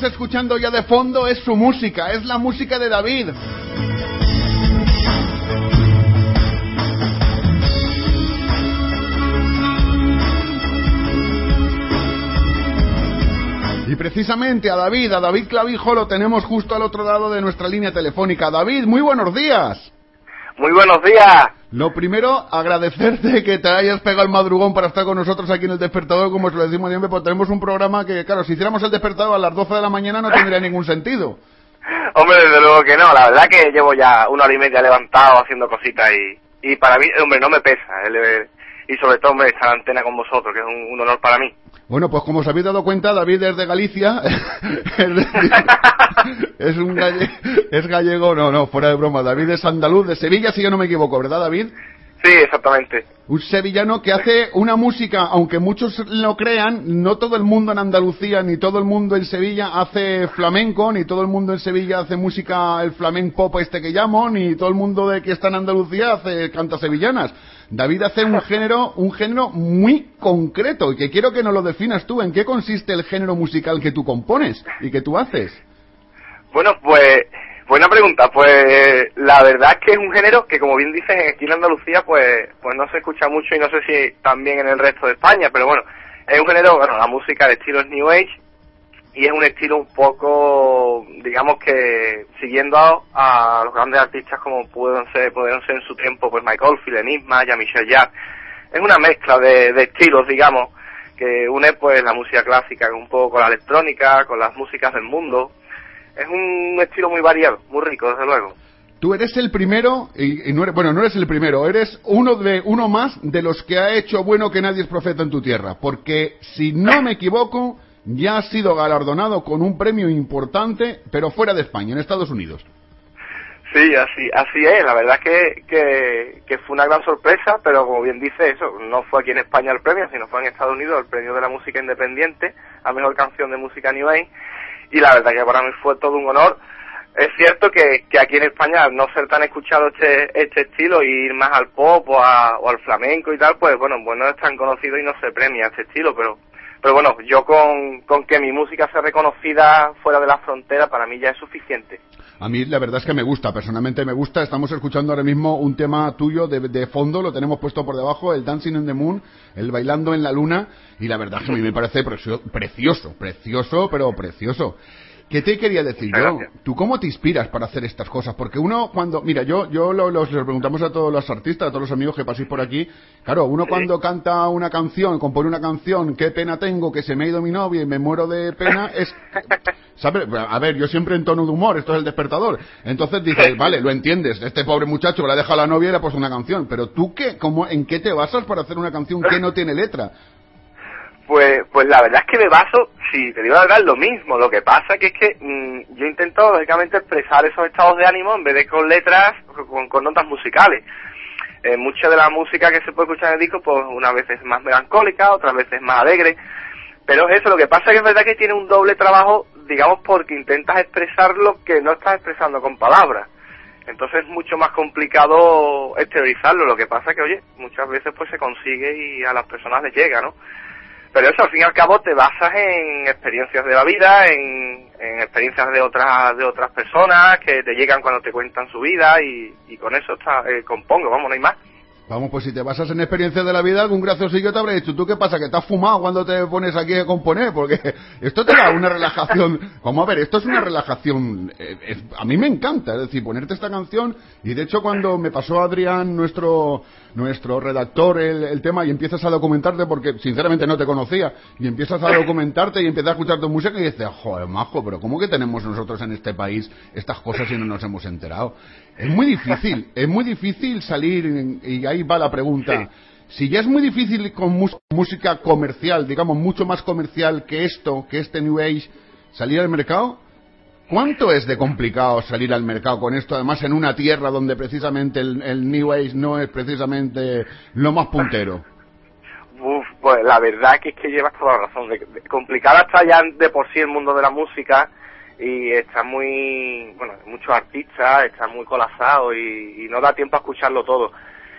estás escuchando ya de fondo es su música, es la música de David. Y precisamente a David, a David Clavijo lo tenemos justo al otro lado de nuestra línea telefónica. David, muy buenos días. Muy buenos días. Lo primero, agradecerte que te hayas pegado el madrugón para estar con nosotros aquí en el despertador, como os lo decimos siempre, porque tenemos un programa que, claro, si hiciéramos el despertador a las 12 de la mañana no tendría ningún sentido. Hombre, desde luego que no, la verdad que llevo ya una hora y media levantado haciendo cositas y, y para mí, hombre, no me pesa, y sobre todo, hombre, estar antena con vosotros, que es un honor para mí. Bueno, pues como os habéis dado cuenta, David es de Galicia. es un es gallego, no, no, fuera de broma. David es andaluz, de Sevilla, si yo no me equivoco, ¿verdad, David? Sí, exactamente. Un sevillano que hace una música, aunque muchos lo crean, no todo el mundo en Andalucía, ni todo el mundo en Sevilla hace flamenco, ni todo el mundo en Sevilla hace música, el flamenco pop este que llamo, ni todo el mundo de que está en Andalucía hace canta sevillanas. David hace un género, un género muy concreto y que quiero que nos lo definas tú. ¿En qué consiste el género musical que tú compones y que tú haces? Bueno, pues buena pregunta. Pues la verdad es que es un género que, como bien dices, aquí en Andalucía, pues, pues no se escucha mucho y no sé si también en el resto de España, pero bueno, es un género, bueno, la música de estilo es New Age y es un estilo un poco, digamos que siguiendo a, los grandes artistas como pudieron ser, pudieron ser en su tiempo, pues Michael Oldfield, Enigma, Jean-Michel Jarre. Es una mezcla de, de, estilos, digamos, que une pues la música clásica un poco con la electrónica, con las músicas del mundo. Es un estilo muy variado, muy rico, desde luego. Tú eres el primero, y, no eres, bueno, no eres el primero, eres uno de uno más de los que ha hecho bueno que nadie es profeta en tu tierra, porque si no me equivoco, ya ha sido galardonado con un premio importante, pero fuera de España, en Estados Unidos. Sí, así, así es. La verdad que, que, fue una gran sorpresa, pero como bien dice eso, no fue aquí en España el premio, sino fue en Estados Unidos el premio de la música independiente a mejor canción de música New Age. Y la verdad que para mí fue todo un honor. Es cierto que, que aquí en España, no ser tan escuchado este, este estilo y ir más al pop o, o al flamenco y tal, pues bueno, pues no es tan conocido y no se premia este estilo, pero pero bueno, yo con, con que mi música sea reconocida fuera de la frontera, para mí ya es suficiente. A mí la verdad es que me gusta, personalmente me gusta. Estamos escuchando ahora mismo un tema tuyo de, de, fondo, lo tenemos puesto por debajo, el Dancing in the Moon, el Bailando en la Luna, y la verdad es que a mí me parece precioso, precioso, pero precioso. ¿Qué te quería decir yo? ¿Tú cómo te inspiras para hacer estas cosas? Porque uno cuando, mira, yo, yo lo, los, preguntamos a todos los artistas, a todos los amigos que paséis por aquí. Claro, uno cuando canta una canción, compone una canción, qué pena tengo que se me ha ido mi novia y me muero de pena, es, ¿sabes? A ver, yo siempre en tono de humor, esto es el despertador. Entonces dices, vale, lo entiendes, este pobre muchacho le ha dejado a la novia y le ha puesto una canción. Pero tú qué, cómo, ¿en qué te basas para hacer una canción que no tiene letra? Pues, pues la verdad es que me baso, si te digo la verdad, lo mismo. Lo que pasa que es que mm, yo intento, lógicamente, expresar esos estados de ánimo en vez de con letras, con, con notas musicales. Eh, mucha de la música que se puede escuchar en el disco, pues una vez es más melancólica, otras veces más alegre. Pero eso, lo que pasa es que es verdad que tiene un doble trabajo, digamos, porque intentas expresar lo que no estás expresando con palabras. Entonces es mucho más complicado exteriorizarlo. Lo que pasa es que, oye, muchas veces pues se consigue y a las personas les llega, ¿no? Pero eso, al fin y al cabo, te basas en experiencias de la vida, en, experiencias de otras de otras personas que te llegan cuando te cuentan su vida y, con eso está, eh, compongo, vamos, no hay más. Vamos, pues si te basas en experiencias de la vida, algún graciosillo te habrá dicho, ¿tú qué pasa? ¿Que te has fumado cuando te pones aquí a componer? Porque esto te da una relajación. Vamos a ver, esto es una relajación. Eh, a mí me encanta, es decir, ponerte esta canción. Y de hecho, cuando me pasó Adrián, nuestro nuestro redactor, el, tema, y empiezas a documentarte, porque sinceramente no te conocía, y empiezas a documentarte y empiezas a escuchar tu música y dices, joder, majo, pero ¿cómo que tenemos nosotros en este país estas cosas y no nos hemos enterado? Es muy difícil, es muy difícil salir, y ahí va la pregunta. Si ya es muy difícil con música comercial, digamos, mucho más comercial que esto, que este New Age, salir al mercado, ¿Cuánto es de complicado salir al mercado con esto, además en una tierra donde precisamente el, New Age no es precisamente lo más puntero? Pues la verdad que es que llevas toda la razón. De, complicada está ya de por sí el mundo de la música y está muy, bueno, muchos artistas, está muy colapsado y, no da tiempo a escucharlo todo.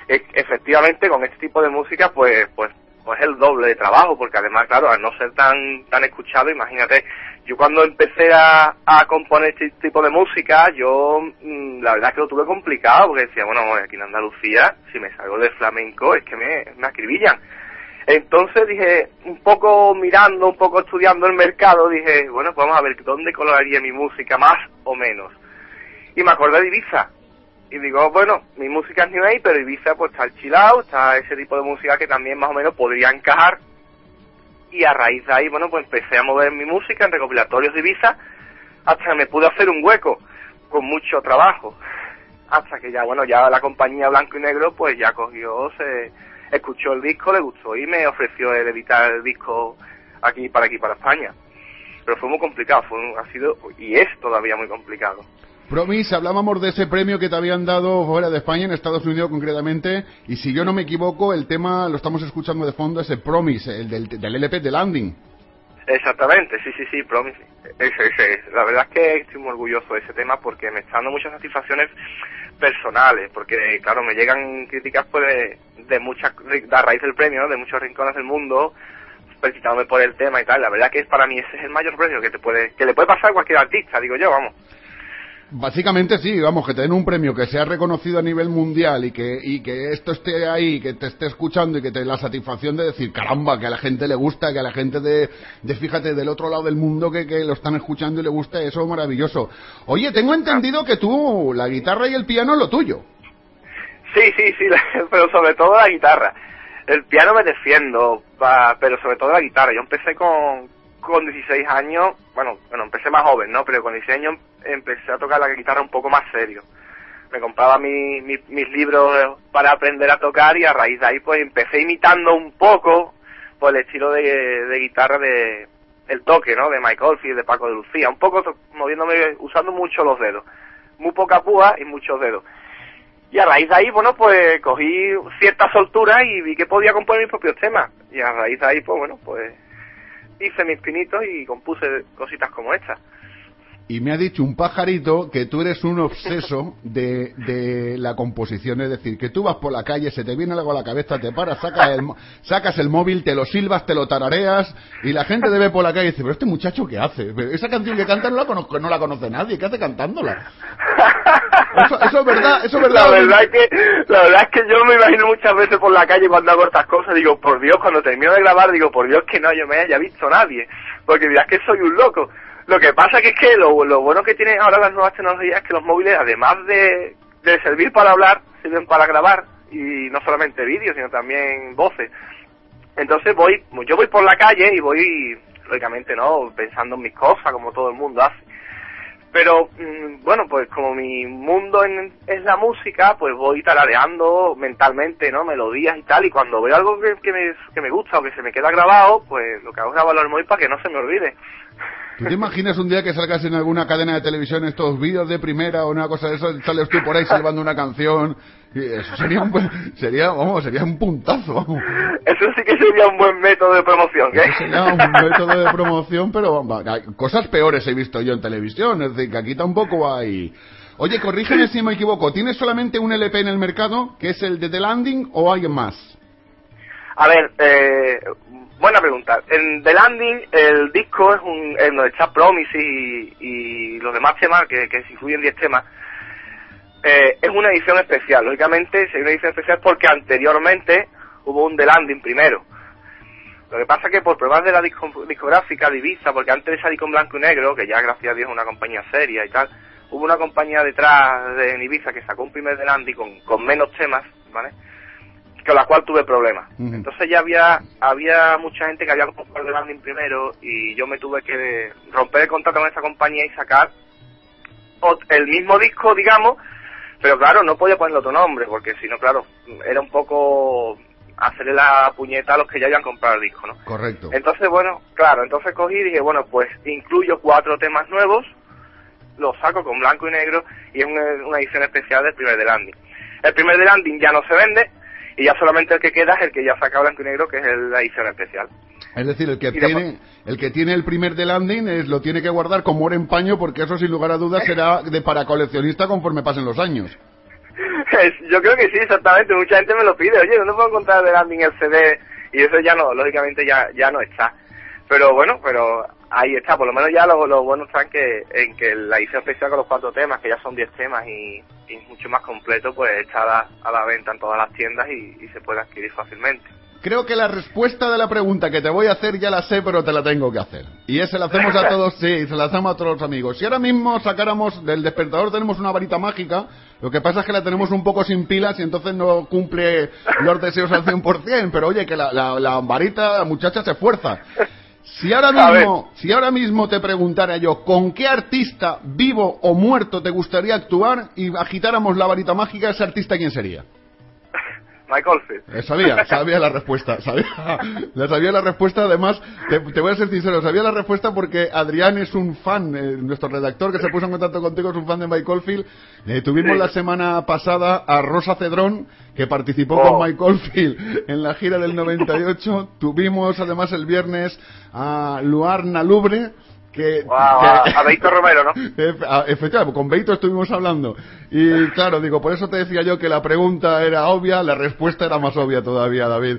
efectivamente, con este tipo de música, pues, pues, pues el doble de trabajo, porque además, claro, al no ser tan, tan escuchado, imagínate, yo cuando empecé a, a componer este tipo de música, yo mm, la verdad es que lo tuve complicado, porque decía, bueno, aquí en Andalucía, si me salgo de flamenco, es que me, me acribillan. Entonces dije, un poco mirando, un poco estudiando el mercado, dije, bueno, pues vamos a ver dónde coloraría mi música, más o menos. Y me acordé de Ibiza. Y digo, bueno, mi música es New Age, pero Ibiza pues está el chill está ese tipo de música que también más o menos podría encajar y a raíz de ahí, bueno, pues empecé a mover mi música en recopilatorios de Ibiza hasta que me pude hacer un hueco con mucho trabajo. Hasta que ya, bueno, ya la compañía Blanco y Negro pues ya cogió, se escuchó el disco, le gustó y me ofreció el editar el disco aquí para aquí, para España. Pero fue muy complicado, fue, ha sido y es todavía muy complicado. Promis, hablábamos de ese premio que te habían dado fuera de España, en Estados Unidos concretamente, y si yo no me equivoco, el tema lo estamos escuchando de fondo, ese Promis, el del, del LP de Landing. Exactamente, sí, sí, sí, Promise. Ese, ese. La verdad es que estoy muy orgulloso de ese tema porque me está dando muchas satisfacciones personales, porque claro, me llegan críticas pues de, de muchas, a raíz del premio, de muchos rincones del mundo, felicitándome por el tema y tal. La verdad que es para mí ese es el mayor premio que te puede, que le puede pasar a cualquier artista, digo yo, vamos. Básicamente sí, vamos, que te den un premio que sea reconocido a nivel mundial y que, y que esto esté ahí, que te esté escuchando y que te dé la satisfacción de decir, caramba, que a la gente le gusta, que a la gente de, fíjate, del otro lado del mundo que, que lo están escuchando y le gusta, eso es maravilloso. Oye, tengo entendido que tú, la guitarra y el piano es lo tuyo. Sí, sí, sí, pero sobre todo la guitarra. El piano me defiendo, pero sobre todo la guitarra. Yo empecé con, con 16 años, bueno, bueno, empecé más joven, ¿no? Pero con 16 años empecé a tocar la guitarra un poco más serio. Me compraba mi, mis libros para aprender a tocar y a raíz de ahí pues empecé imitando un poco por el estilo de, guitarra de el toque, ¿no? De Mike Oldfield, de Paco de Lucía, un poco moviéndome, usando mucho los dedos. Muy poca púa y muchos dedos. Y a raíz de ahí, bueno, pues cogí cierta soltura y vi que podía componer mis propios temas. Y a raíz de ahí, pues bueno, pues hice mis pinitos y compuse cositas como esta. Y me ha dicho un pajarito que tú eres un obseso de, de, la composición, es decir, que tú vas por la calle, se te viene algo a la cabeza, te paras, sacas el, sacas el móvil, te lo silbas, te lo tarareas y la gente te ve por la calle y dice, pero este muchacho qué hace? Esa canción que canta no la, conozco, no la conoce nadie, ¿qué hace cantándola? Eso, eso, es verdad, eso es verdad. La verdad es que, la verdad es que yo me imagino muchas veces por la calle cuando hago estas cosas, digo, por Dios, cuando termino de grabar, digo, por Dios que no yo me haya visto nadie, porque dirás que soy un loco. Lo que pasa que es que lo, lo bueno que tienen ahora las nuevas tecnologías es que los móviles, además de, de servir para hablar, sirven para grabar, y no solamente vídeos, sino también voces. Entonces voy, yo voy por la calle y voy, lógicamente, ¿no? Pensando en mis cosas, como todo el mundo hace. Pero, mm, bueno, pues como mi mundo en, es la música, pues voy tarareando mentalmente, ¿no? Melodías y tal, y cuando veo algo que, que, me, que me gusta o que se me queda grabado, pues lo que hago es grabarlo móvil para que no se me olvide. ¿Tú te imaginas un día que salgas en alguna cadena de televisión estos vídeos de primera o una cosa de eso, sales tú por ahí salvando una canción? Eso sería un, sería, vamos, sería un puntazo. Vamos. Eso sí que sería un buen método de promoción, sería un método de promoción, pero cosas peores he visto yo en televisión, es decir, que aquí tampoco hay... Oye, corrígeme si me equivoco, ¿tienes solamente un LP en el mercado, que es el de The Landing, o hay más? A ver, eh, Buena pregunta. En The Landing el disco es un, en donde está Promise y, y los demás temas, que, que se incluyen 10 temas, eh, es una edición especial. Lógicamente es una edición especial porque anteriormente hubo un The Landing primero. Lo que pasa es que por pruebas de la discográfica de Ibiza, porque antes de salir con blanco y negro, que ya gracias a Dios es una compañía seria y tal, hubo una compañía detrás de Ibiza que sacó un primer The Landing con, con menos temas, ¿vale? con la cual tuve problemas. Entonces ya había había mucha gente que había comprado el landing primero y yo me tuve que romper el contrato con esa compañía y sacar el mismo disco, digamos, pero claro, no podía ponerle otro nombre porque si no, claro, era un poco hacerle la puñeta a los que ya habían comprado el disco, ¿no? Correcto. Entonces, bueno, claro, entonces cogí y dije, bueno, pues incluyo cuatro temas nuevos, los saco con blanco y negro y es una, una edición especial del primer de landing. El primer de landing ya no se vende, y ya solamente el que queda es el que ya saca blanco y negro, que es la edición especial. Es decir, el que tiene el que tiene el primer de landing es, lo tiene que guardar como oro en paño porque eso sin lugar a dudas será de para coleccionista conforme pasen los años. Yo creo que sí, exactamente. Mucha gente me lo pide. Oye, ¿dónde puedo encontrar de landing el CD? Y eso ya no, lógicamente ya ya no está. Pero bueno, pero ahí está. Por lo menos ya lo, lo bueno está en que, en que la edición especial con los cuatro temas, que ya son diez temas y, mucho más completo, pues está a la, venta en todas las tiendas y, se puede adquirir fácilmente. Creo que la respuesta de la pregunta que te voy a hacer ya la sé, pero te la tengo que hacer. Y esa la hacemos a todos, sí, se la hacemos a todos los amigos. Si ahora mismo sacáramos del despertador tenemos una varita mágica, lo que pasa es que la tenemos un poco sin pilas y entonces no cumple los deseos al 100%, pero oye, que la, la, la varita, la muchacha se esfuerza. Si ahora mismo, si ahora mismo te preguntara yo con qué artista vivo o muerto te gustaría actuar y agitáramos la varita mágica, ese artista quién sería? Michael Field. Eh, sabía, sabía la respuesta, sabía, sabía la respuesta, además, te, voy a ser sincero, sabía la respuesta porque Adrián es un fan, eh, nuestro redactor que se puso en contacto contigo es un fan de Michael Field. Eh, tuvimos la semana pasada a Rosa Cedrón, que participó con oh. Michael Field en la gira del 98. Tuvimos además el viernes a Luarna Lubre, que, a Beito Romero, ¿no? Efectivamente, con Beito estuvimos hablando. Y claro, digo, por eso te decía yo que la pregunta era obvia, la respuesta era más obvia todavía, David.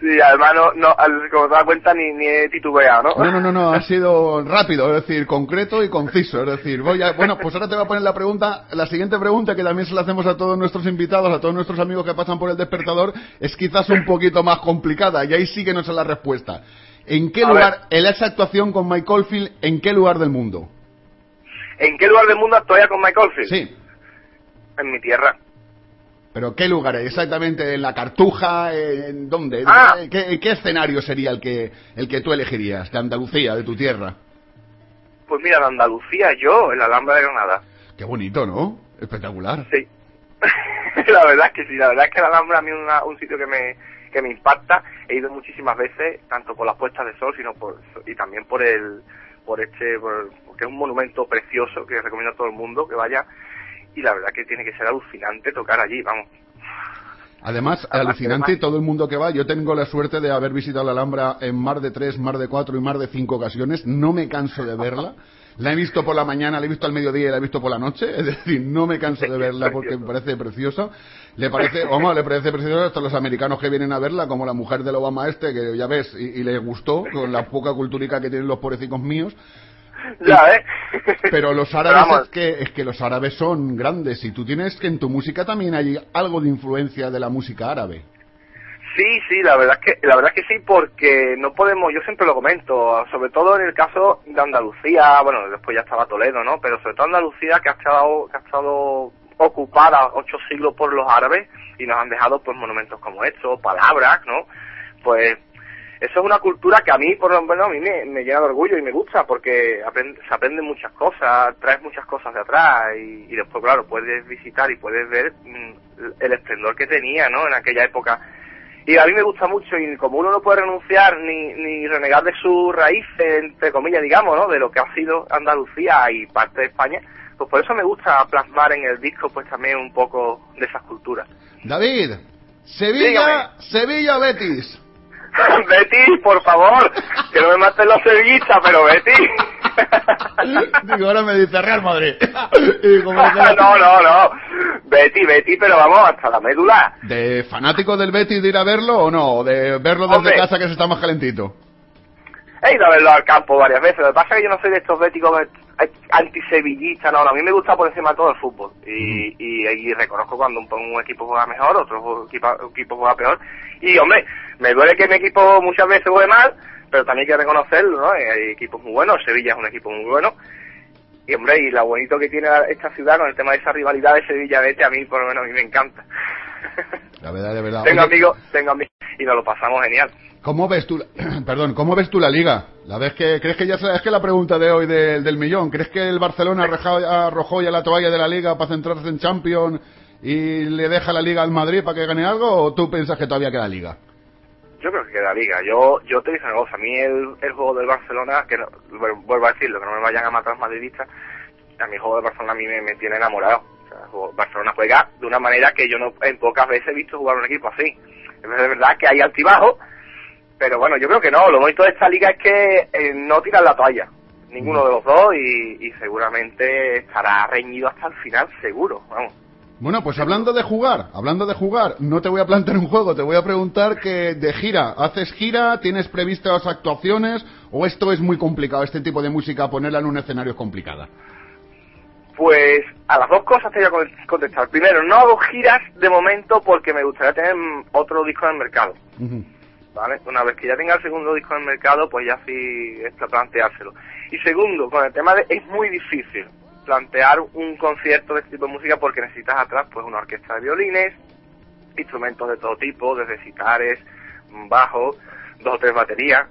Sí, además, no, no, como te das cuenta, ni, ni he titubeado, ¿no? No, no, no, no, ha sido rápido, es decir, concreto y conciso, es decir, voy a, bueno, pues ahora te voy a poner la pregunta, la siguiente pregunta que también se la hacemos a todos nuestros invitados, a todos nuestros amigos que pasan por el despertador, es quizás un poquito más complicada, y ahí sí que no sé la respuesta. ¿En qué lugar, en esa actuación con Michael Field, en qué lugar del mundo? ¿En qué lugar del mundo actúa con Michael Field? Sí. En mi tierra. ¿Pero qué lugar? ¿Exactamente en la Cartuja? ¿En dónde? Ah. ¿Qué, ¿Qué, escenario sería el que, el que tú elegirías? ¿De Andalucía, de tu tierra? Pues mira, de Andalucía, yo, en la Alhambra de Granada. Qué bonito, ¿no? Espectacular. Sí. la verdad es que sí, la verdad es que la Alhambra a mí es un sitio que me, que me impacta. He ido muchísimas veces, tanto por las puestas de sol, sino por, y también por el, por este, porque es un monumento precioso que recomiendo a todo el mundo que vaya. Y la verdad que tiene que ser alucinante tocar allí, vamos. Además, alucinante todo el mundo que va. Yo tengo la suerte de haber visitado la Alhambra en más de tres, más de cuatro y más de cinco ocasiones. No me canso de verla. La he visto por la mañana, la he visto al mediodía y la he visto por la noche. Es decir, no me canso de verla porque me parece preciosa. Le parece, vamos, le parece preciosa hasta los americanos que vienen a verla, como la mujer del Obama este, que ya ves, y, y le gustó, con la poca culturica que tienen los pobrecicos míos. Ya, ¿eh? Pero los árabes es que, es que los árabes son grandes y tú tienes que en tu música también hay algo de influencia de la música árabe. Sí, sí, la verdad es que la verdad es que sí, porque no podemos, yo siempre lo comento, sobre todo en el caso de Andalucía, bueno, después ya estaba Toledo, ¿no? Pero sobre todo Andalucía que ha estado, que ha estado ocupada ocho siglos por los árabes y nos han dejado pues monumentos como estos, palabras, ¿no? Pues eso es una cultura que a mí, por lo menos, a mí me, llena de orgullo y me gusta porque aprende, se aprenden muchas cosas, traes muchas cosas de atrás y, después, claro, puedes visitar y puedes ver mm, el esplendor que tenía, ¿no? En aquella época. Y a mí me gusta mucho y como uno no puede renunciar ni, ni renegar de sus raíces, entre comillas, digamos, ¿no? De lo que ha sido Andalucía y parte de España, pues por eso me gusta plasmar en el disco pues también un poco de esas culturas. David, Sevilla, Sevilla Betis. Betty, por favor, que no me maten los sevillistas, pero Betty. Digo, ahora me dice Real Madrid. no, no, no. Betty, Betty, pero vamos, hasta la médula. ¿De fanático del Betty de ir a verlo o no? ¿O de verlo desde Hombre. casa que se está más calentito? He ido a verlo al campo varias veces. Lo que pasa es que yo no soy de estos béticos antisevillistas, no, no. A mí me gusta por encima de todo el fútbol. Y, y, y reconozco cuando un, un equipo juega mejor, otro equipo, equipo juega peor. Y, hombre, me duele que mi equipo muchas veces juegue mal, pero también hay que reconocerlo, ¿no? Hay equipos muy buenos, Sevilla es un equipo muy bueno. Y, hombre, y lo bonito que tiene esta ciudad con el tema de esa rivalidad de Sevilla-Vete, a mí, por lo menos, a mí me encanta. La verdad, de verdad. tengo Oye, amigos, tengo amigos, y nos lo pasamos genial. ¿Cómo ves tú, perdón, cómo ves tú la liga? ¿La ves que, crees que ya es que la pregunta de hoy de- del millón? ¿Crees que el Barcelona arrojó, ya la toalla de la liga para centrarse en Champions y le deja la liga al Madrid para que gane algo o tú piensas que todavía queda liga? Yo creo que queda liga. Yo, yo te digo una cosa, a mí el, el juego del Barcelona, que no, vuelvo a decirlo, que no me vayan a matar los madridistas, a mi juego del Barcelona a mí me, tiene enamorado. Barcelona juega de una manera que yo no en pocas veces he visto jugar un equipo así. Es verdad que hay altibajos, pero bueno, yo creo que no. Lo bonito de esta liga es que eh, no tiran la toalla. Ninguno de los dos y, y seguramente estará reñido hasta el final, seguro. Vamos. Bueno, pues hablando de jugar, hablando de jugar, no te voy a plantear un juego, te voy a preguntar que de gira, ¿haces gira? ¿Tienes previstas actuaciones? ¿O esto es muy complicado, este tipo de música, ponerla en un escenario es complicada? Pues a las dos cosas te voy a con- contestar. Primero, no hago giras de momento porque me gustaría tener mm, otro disco en el mercado. Ujú. ¿Vale? Una vez que ya tenga el segundo disco en el mercado, pues ya sí es para planteárselo. Y segundo, con el tema de es muy difícil plantear un concierto de este tipo de música porque necesitas atrás pues una orquesta de violines, instrumentos de todo tipo, desde citares, bajo, dos o tres baterías.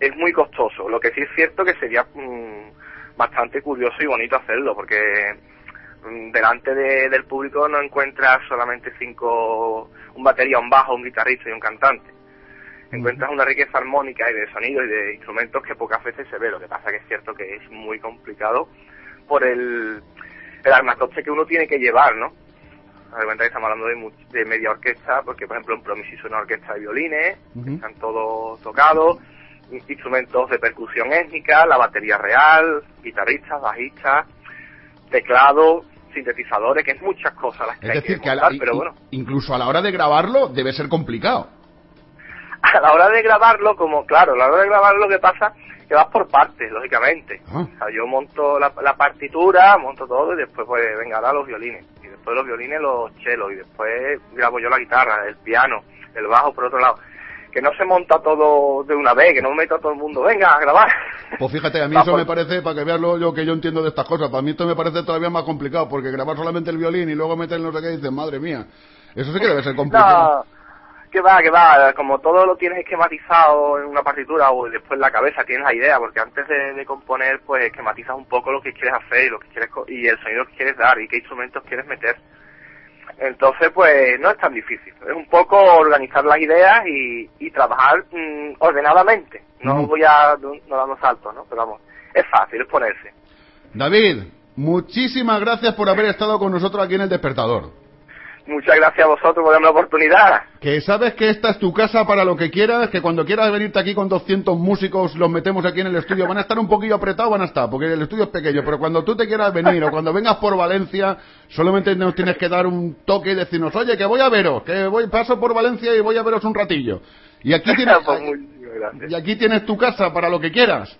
Es muy costoso. Lo que sí es cierto que sería mm, bastante curioso y bonito hacerlo porque mm, delante de- del público no encuentras solamente cinco, un batería, un bajo, un guitarrista y un cantante. Encuentras una riqueza armónica y de sonido y de instrumentos que pocas veces se ve. Lo que pasa que es cierto que es muy complicado por el, el armatoste que uno tiene que llevar, ¿no? De cuenta que estamos hablando de, de media orquesta, porque por ejemplo en Promis hizo una orquesta de violines, están todos tocados, in- instrumentos de percusión étnica, la batería real, guitarristas, bajistas, teclado, sintetizadores, que es muchas cosas las que Es hay decir, que que a la- montar, i- pero bueno. incluso a la hora de grabarlo debe ser complicado. a la hora de grabarlo, como claro, a la hora de grabarlo lo que pasa que vas por partes, lógicamente. Ah. O sea, yo monto la, la partitura, monto todo y después pues venga ahora los violines. Y después de los violines los chelos y después grabo yo la guitarra, el piano, el bajo por otro lado. Que no se monta todo de una vez, que no meto a todo el mundo, venga a grabar. Pues fíjate, a mí Va eso por- me parece, para que veas lo, lo que yo entiendo de estas cosas, para mí esto me parece todavía más complicado, porque grabar solamente el violín y luego meter no sé qué, dices, madre mía, eso sí que debe ser complicado. No, que va, que va, como todo lo tienes esquematizado en una partitura o después en la cabeza tienes la idea, porque antes de, de componer pues esquematizas un poco lo que quieres hacer y lo que quieres co- y el sonido que quieres dar y qué instrumentos quieres meter. Entonces pues no es tan difícil, es un poco organizar las ideas y, y trabajar mm, ordenadamente. No voy a no dando saltos, ¿no? Pero vamos, es fácil, es ponerse. David, muchísimas gracias por haber estado con nosotros aquí en El Despertador. Muchas gracias a vosotros por darme la oportunidad. Que sabes que esta es tu casa para lo que quieras, que cuando quieras venirte aquí con 200 músicos, los metemos aquí en el estudio. Van a estar un poquillo apretados, van a estar, porque el estudio es pequeño, pero cuando tú te quieras venir o cuando vengas por Valencia, solamente nos tienes que dar un toque y decirnos, oye, que voy a veros, que voy paso por Valencia y voy a veros un ratillo. Y aquí tienes, Pues y aquí tienes tu casa para lo que quieras.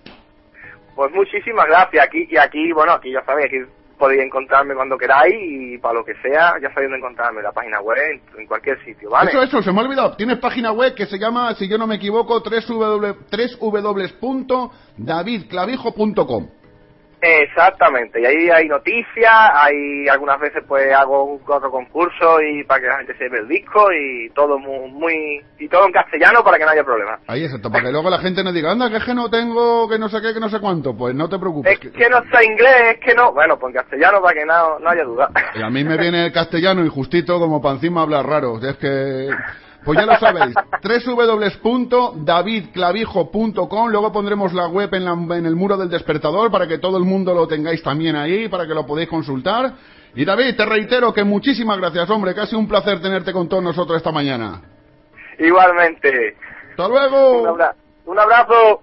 Pues muchísimas gracias. Aquí y aquí, bueno, aquí ya sabéis, aquí podéis encontrarme cuando queráis y para lo que sea, ya sabéis dónde encontrarme, en la página web, en, en cualquier sitio, ¿vale? Eso, eso, se me ha olvidado. Tienes página web que se llama, si yo no me equivoco, www.davidclavijo.com. Exactamente, y ahí hay noticias, hay algunas veces pues hago un otro concurso y para que la gente se vea el disco y todo muy, muy y todo en castellano para que no haya problema. Ahí exacto, para que luego la gente no diga, anda, que es que no tengo, que no sé qué, que no sé cuánto. Pues no te preocupes. Es que no sé inglés, es que no, bueno, pues en castellano para que no, no haya duda. Y a mí me viene el castellano y justito como para encima hablar raro. Es que... Pues ya lo sabéis, www.davidclavijo.com, luego pondremos la web en, la- en el muro del despertador para que todo el mundo lo tengáis también ahí, para que lo podáis consultar. Y David, te reitero que muchísimas gracias, hombre, sido un placer tenerte con todos nosotros esta mañana. Igualmente. ¡Hasta luego! Un, abra- un abrazo.